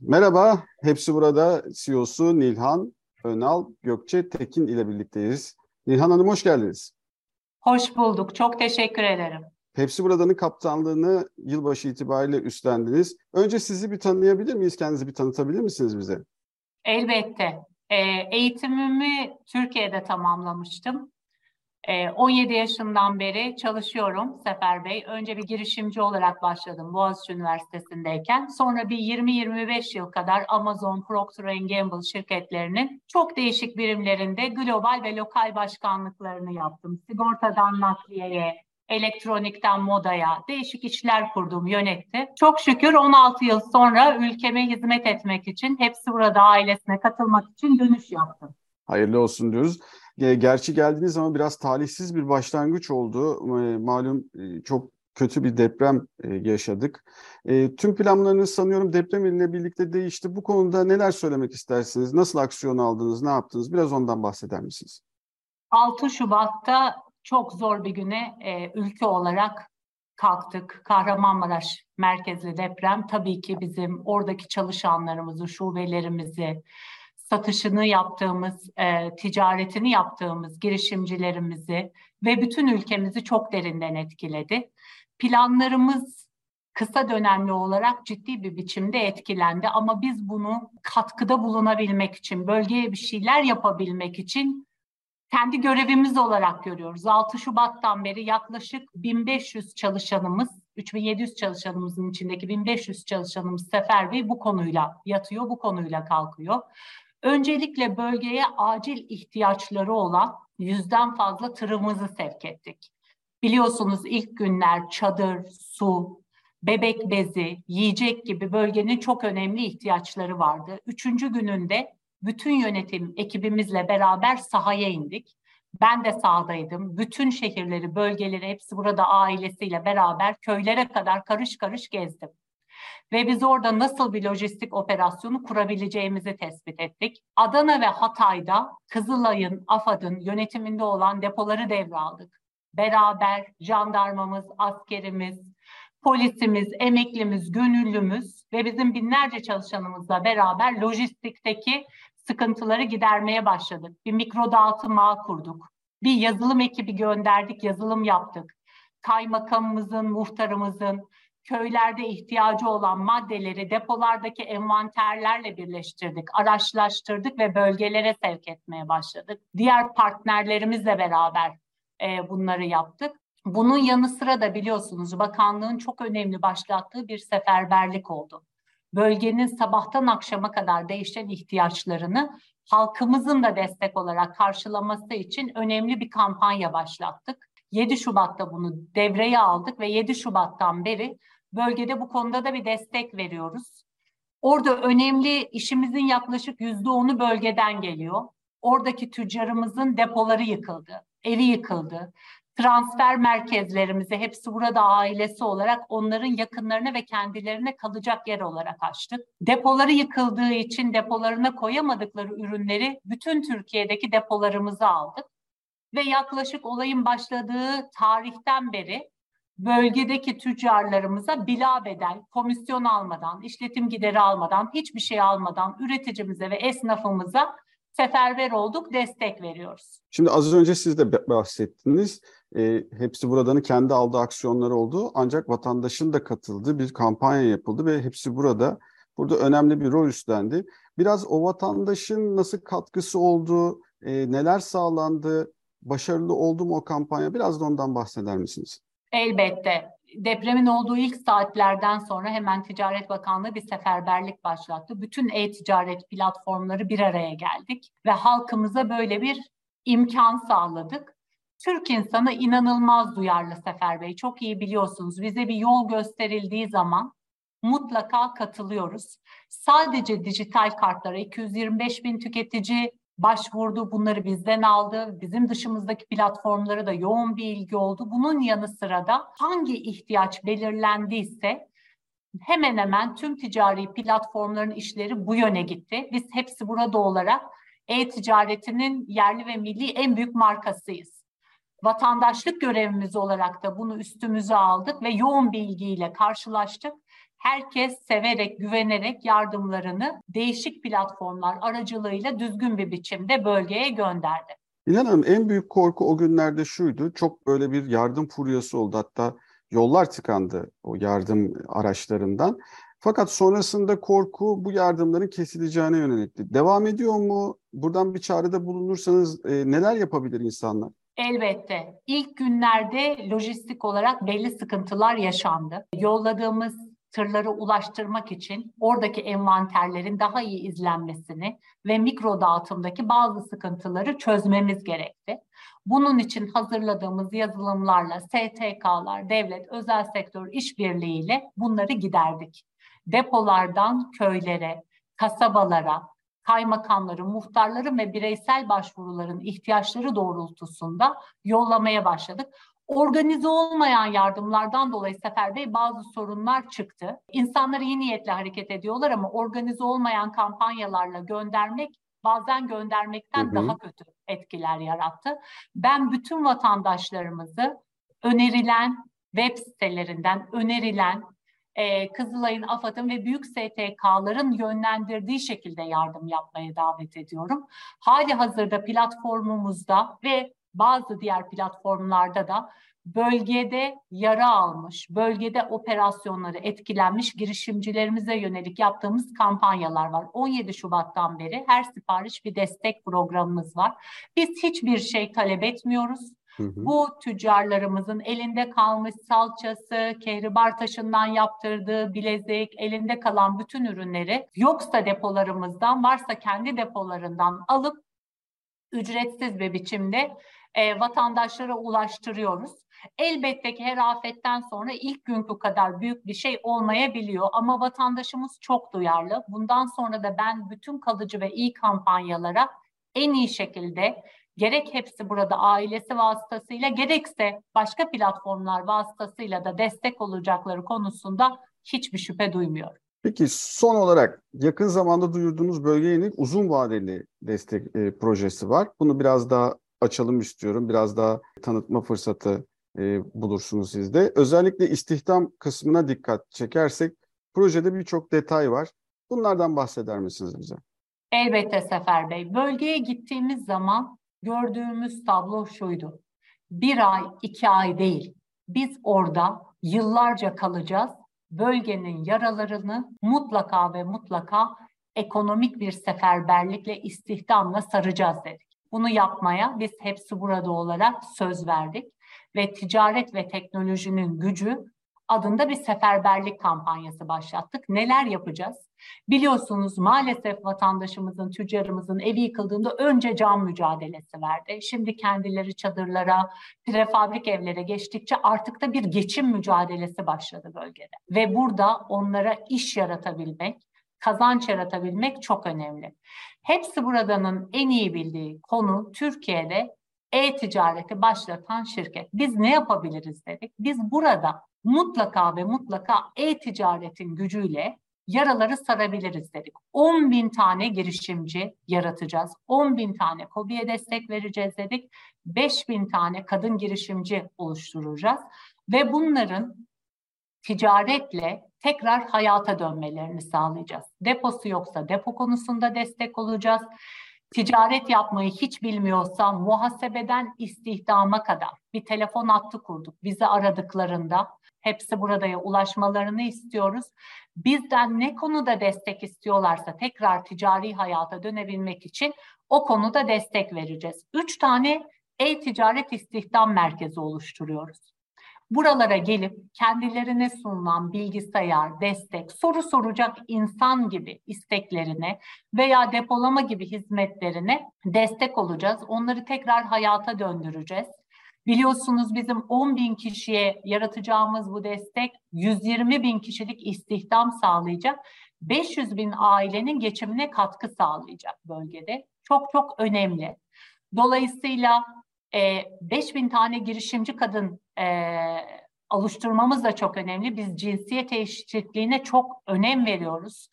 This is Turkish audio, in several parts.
Merhaba, hepsi burada CEO'su Nilhan Önal Gökçe Tekin ile birlikteyiz. Nilhan Hanım hoş geldiniz. Hoş bulduk, çok teşekkür ederim. Hepsi Burada'nın kaptanlığını yılbaşı itibariyle üstlendiniz. Önce sizi bir tanıyabilir miyiz? Kendinizi bir tanıtabilir misiniz bize? Elbette. E, eğitimimi Türkiye'de tamamlamıştım. 17 ee, yaşından beri çalışıyorum Sefer Bey. Önce bir girişimci olarak başladım Boğaziçi Üniversitesi'ndeyken. Sonra bir 20-25 yıl kadar Amazon, Procter Gamble şirketlerinin çok değişik birimlerinde global ve lokal başkanlıklarını yaptım. Sigortadan nakliyeye, elektronikten modaya değişik işler kurdum, yönetti. Çok şükür 16 yıl sonra ülkeme hizmet etmek için, hepsi burada ailesine katılmak için dönüş yaptım. Hayırlı olsun diyoruz. Gerçi geldiğiniz zaman biraz talihsiz bir başlangıç oldu. Malum çok kötü bir deprem yaşadık. Tüm planlarınız sanıyorum deprem ile birlikte değişti. Bu konuda neler söylemek istersiniz? Nasıl aksiyon aldınız, ne yaptınız? Biraz ondan bahseder misiniz? 6 Şubat'ta çok zor bir güne ülke olarak kalktık. Kahramanmaraş merkezli deprem tabii ki bizim oradaki çalışanlarımızı, şubelerimizi, satışını yaptığımız, e, ticaretini yaptığımız girişimcilerimizi ve bütün ülkemizi çok derinden etkiledi. Planlarımız kısa dönemli olarak ciddi bir biçimde etkilendi ama biz bunu katkıda bulunabilmek için, bölgeye bir şeyler yapabilmek için kendi görevimiz olarak görüyoruz. 6 Şubat'tan beri yaklaşık 1500 çalışanımız, 3700 çalışanımızın içindeki 1500 çalışanımız Sefer bu konuyla yatıyor, bu konuyla kalkıyor. Öncelikle bölgeye acil ihtiyaçları olan yüzden fazla tırımızı sevk ettik. Biliyorsunuz ilk günler çadır, su, bebek bezi, yiyecek gibi bölgenin çok önemli ihtiyaçları vardı. Üçüncü gününde bütün yönetim ekibimizle beraber sahaya indik. Ben de sahadaydım. Bütün şehirleri, bölgeleri hepsi burada ailesiyle beraber köylere kadar karış karış gezdim. Ve biz orada nasıl bir lojistik operasyonu kurabileceğimizi tespit ettik. Adana ve Hatay'da Kızılay'ın, AFAD'ın yönetiminde olan depoları devraldık. Beraber jandarmamız, askerimiz, polisimiz, emeklimiz, gönüllümüz ve bizim binlerce çalışanımızla beraber lojistikteki sıkıntıları gidermeye başladık. Bir mikro dağıtım ağı kurduk. Bir yazılım ekibi gönderdik, yazılım yaptık. Kaymakamımızın, muhtarımızın, köylerde ihtiyacı olan maddeleri depolardaki envanterlerle birleştirdik, araçlaştırdık ve bölgelere sevk etmeye başladık. Diğer partnerlerimizle beraber e, bunları yaptık. Bunun yanı sıra da biliyorsunuz bakanlığın çok önemli başlattığı bir seferberlik oldu. Bölgenin sabahtan akşama kadar değişen ihtiyaçlarını halkımızın da destek olarak karşılaması için önemli bir kampanya başlattık. 7 Şubat'ta bunu devreye aldık ve 7 Şubat'tan beri bölgede bu konuda da bir destek veriyoruz. Orada önemli işimizin yaklaşık yüzde onu bölgeden geliyor. Oradaki tüccarımızın depoları yıkıldı, evi yıkıldı. Transfer merkezlerimizi hepsi burada ailesi olarak onların yakınlarına ve kendilerine kalacak yer olarak açtık. Depoları yıkıldığı için depolarına koyamadıkları ürünleri bütün Türkiye'deki depolarımıza aldık. Ve yaklaşık olayın başladığı tarihten beri bölgedeki tüccarlarımıza bila bedel, komisyon almadan, işletim gideri almadan, hiçbir şey almadan üreticimize ve esnafımıza seferber olduk, destek veriyoruz. Şimdi az önce siz de bahsettiniz. E, hepsi buradanın kendi aldığı aksiyonları oldu. Ancak vatandaşın da katıldığı bir kampanya yapıldı ve hepsi burada burada önemli bir rol üstlendi. Biraz o vatandaşın nasıl katkısı oldu, e, neler sağlandı, başarılı oldu mu o kampanya? Biraz da ondan bahseder misiniz? Elbette. Depremin olduğu ilk saatlerden sonra hemen Ticaret Bakanlığı bir seferberlik başlattı. Bütün e-ticaret platformları bir araya geldik ve halkımıza böyle bir imkan sağladık. Türk insanı inanılmaz duyarlı Sefer Bey. Çok iyi biliyorsunuz. Bize bir yol gösterildiği zaman mutlaka katılıyoruz. Sadece dijital kartlara 225 bin tüketici başvurdu, bunları bizden aldı. Bizim dışımızdaki platformlara da yoğun bir ilgi oldu. Bunun yanı sıra da hangi ihtiyaç belirlendiyse hemen hemen tüm ticari platformların işleri bu yöne gitti. Biz hepsi burada olarak e-ticaretinin yerli ve milli en büyük markasıyız. Vatandaşlık görevimiz olarak da bunu üstümüze aldık ve yoğun bir ilgiyle karşılaştık. herkes severek, güvenerek yardımlarını değişik platformlar aracılığıyla düzgün bir biçimde bölgeye gönderdi. İlhan en büyük korku o günlerde şuydu. Çok böyle bir yardım furyası oldu. Hatta yollar tıkandı o yardım araçlarından. Fakat sonrasında korku bu yardımların kesileceğine yönelikti. Devam ediyor mu? Buradan bir çağrıda bulunursanız e, neler yapabilir insanlar? Elbette. İlk günlerde lojistik olarak belli sıkıntılar yaşandı. Yolladığımız tırları ulaştırmak için oradaki envanterlerin daha iyi izlenmesini ve mikro dağıtımdaki bazı sıkıntıları çözmemiz gerekti. Bunun için hazırladığımız yazılımlarla STK'lar, devlet, özel sektör işbirliğiyle bunları giderdik. Depolardan köylere, kasabalara, kaymakamların, muhtarların ve bireysel başvuruların ihtiyaçları doğrultusunda yollamaya başladık. Organize olmayan yardımlardan dolayı Sefer Bey bazı sorunlar çıktı. İnsanlar iyi niyetle hareket ediyorlar ama organize olmayan kampanyalarla göndermek bazen göndermekten hı hı. daha kötü etkiler yarattı. Ben bütün vatandaşlarımızı önerilen web sitelerinden önerilen e, Kızılay'ın, AFAD'ın ve büyük STK'ların yönlendirdiği şekilde yardım yapmaya davet ediyorum. Hali hazırda platformumuzda ve bazı diğer platformlarda da bölgede yara almış, bölgede operasyonları etkilenmiş girişimcilerimize yönelik yaptığımız kampanyalar var. 17 Şubat'tan beri her sipariş bir destek programımız var. Biz hiçbir şey talep etmiyoruz. Hı hı. Bu tüccarlarımızın elinde kalmış salçası, kehribar taşından yaptırdığı bilezik, elinde kalan bütün ürünleri yoksa depolarımızdan, varsa kendi depolarından alıp ücretsiz bir biçimde e, vatandaşlara ulaştırıyoruz. Elbette ki her afetten sonra ilk günkü kadar büyük bir şey olmayabiliyor ama vatandaşımız çok duyarlı. Bundan sonra da ben bütün kalıcı ve iyi kampanyalara en iyi şekilde gerek hepsi burada ailesi vasıtasıyla gerekse başka platformlar vasıtasıyla da destek olacakları konusunda hiçbir şüphe duymuyorum. Peki son olarak yakın zamanda duyurduğunuz bölgeye yönelik uzun vadeli destek e, projesi var. Bunu biraz daha açalım istiyorum. Biraz daha tanıtma fırsatı e, bulursunuz siz de. Özellikle istihdam kısmına dikkat çekersek projede birçok detay var. Bunlardan bahseder misiniz bize? Elbette Sefer Bey. Bölgeye gittiğimiz zaman gördüğümüz tablo şuydu. Bir ay, iki ay değil. Biz orada yıllarca kalacağız. Bölgenin yaralarını mutlaka ve mutlaka ekonomik bir seferberlikle, istihdamla saracağız dedik. Bunu yapmaya biz hepsi burada olarak söz verdik ve ticaret ve teknolojinin gücü adında bir seferberlik kampanyası başlattık. Neler yapacağız? Biliyorsunuz maalesef vatandaşımızın, tüccarımızın evi yıkıldığında önce cam mücadelesi verdi. Şimdi kendileri çadırlara, prefabrik evlere geçtikçe artık da bir geçim mücadelesi başladı bölgede. Ve burada onlara iş yaratabilmek, kazanç yaratabilmek çok önemli. Hepsi buradanın en iyi bildiği konu Türkiye'de e-ticareti başlatan şirket. Biz ne yapabiliriz dedik. Biz burada mutlaka ve mutlaka e-ticaretin gücüyle yaraları sarabiliriz dedik. 10 bin tane girişimci yaratacağız. 10 bin tane KOBİ'ye destek vereceğiz dedik. 5 bin tane kadın girişimci oluşturacağız. Ve bunların ticaretle tekrar hayata dönmelerini sağlayacağız. Deposu yoksa depo konusunda destek olacağız. Ticaret yapmayı hiç bilmiyorsa muhasebeden istihdama kadar bir telefon hattı kurduk. Bizi aradıklarında hepsi buradaya ulaşmalarını istiyoruz. Bizden ne konuda destek istiyorlarsa tekrar ticari hayata dönebilmek için o konuda destek vereceğiz. Üç tane e-ticaret istihdam merkezi oluşturuyoruz buralara gelip kendilerine sunulan bilgisayar, destek, soru soracak insan gibi isteklerine veya depolama gibi hizmetlerine destek olacağız. Onları tekrar hayata döndüreceğiz. Biliyorsunuz bizim 10 bin kişiye yaratacağımız bu destek 120 bin kişilik istihdam sağlayacak. 500 bin ailenin geçimine katkı sağlayacak bölgede. Çok çok önemli. Dolayısıyla e, 5000 tane girişimci kadın e, oluşturmamız da çok önemli. Biz cinsiyet eşitliğine çok önem veriyoruz.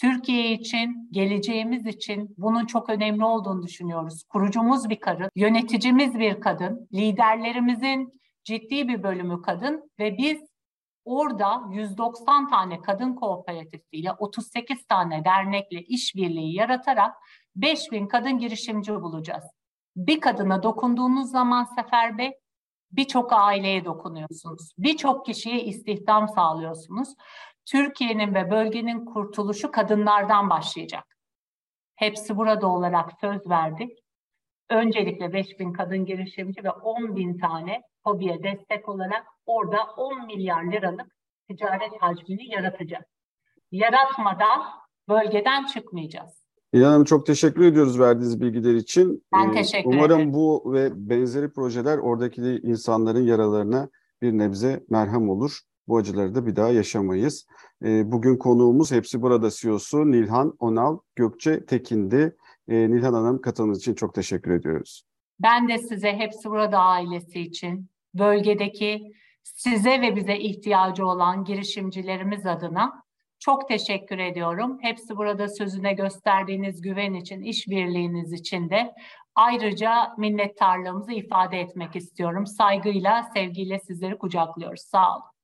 Türkiye için, geleceğimiz için bunun çok önemli olduğunu düşünüyoruz. Kurucumuz bir kadın, yöneticimiz bir kadın, liderlerimizin ciddi bir bölümü kadın ve biz Orada 190 tane kadın kooperatifiyle 38 tane dernekle işbirliği yaratarak 5000 kadın girişimci bulacağız. Bir kadına dokunduğunuz zaman Sefer Bey birçok aileye dokunuyorsunuz. Birçok kişiye istihdam sağlıyorsunuz. Türkiye'nin ve bölgenin kurtuluşu kadınlardan başlayacak. Hepsi burada olarak söz verdik. Öncelikle 5000 kadın girişimci ve 10 bin tane hobiye destek olarak orada 10 milyar liralık ticaret hacmini yaratacağız. Yaratmadan bölgeden çıkmayacağız. İlhan Hanım çok teşekkür ediyoruz verdiğiniz bilgiler için. Ben ee, teşekkür Umarım ederim. bu ve benzeri projeler oradaki insanların yaralarına bir nebze merhem olur. Bu acıları da bir daha yaşamayız. Ee, bugün konuğumuz Hepsi Burada CEO'su Nilhan Onal Gökçe Tekin'di. Ee, Nilhan Hanım katılımınız için çok teşekkür ediyoruz. Ben de size Hepsi Burada ailesi için, bölgedeki size ve bize ihtiyacı olan girişimcilerimiz adına çok teşekkür ediyorum. Hepsi burada sözüne gösterdiğiniz güven için, işbirliğiniz için de ayrıca minnettarlığımızı ifade etmek istiyorum. Saygıyla, sevgiyle sizleri kucaklıyoruz. Sağ olun.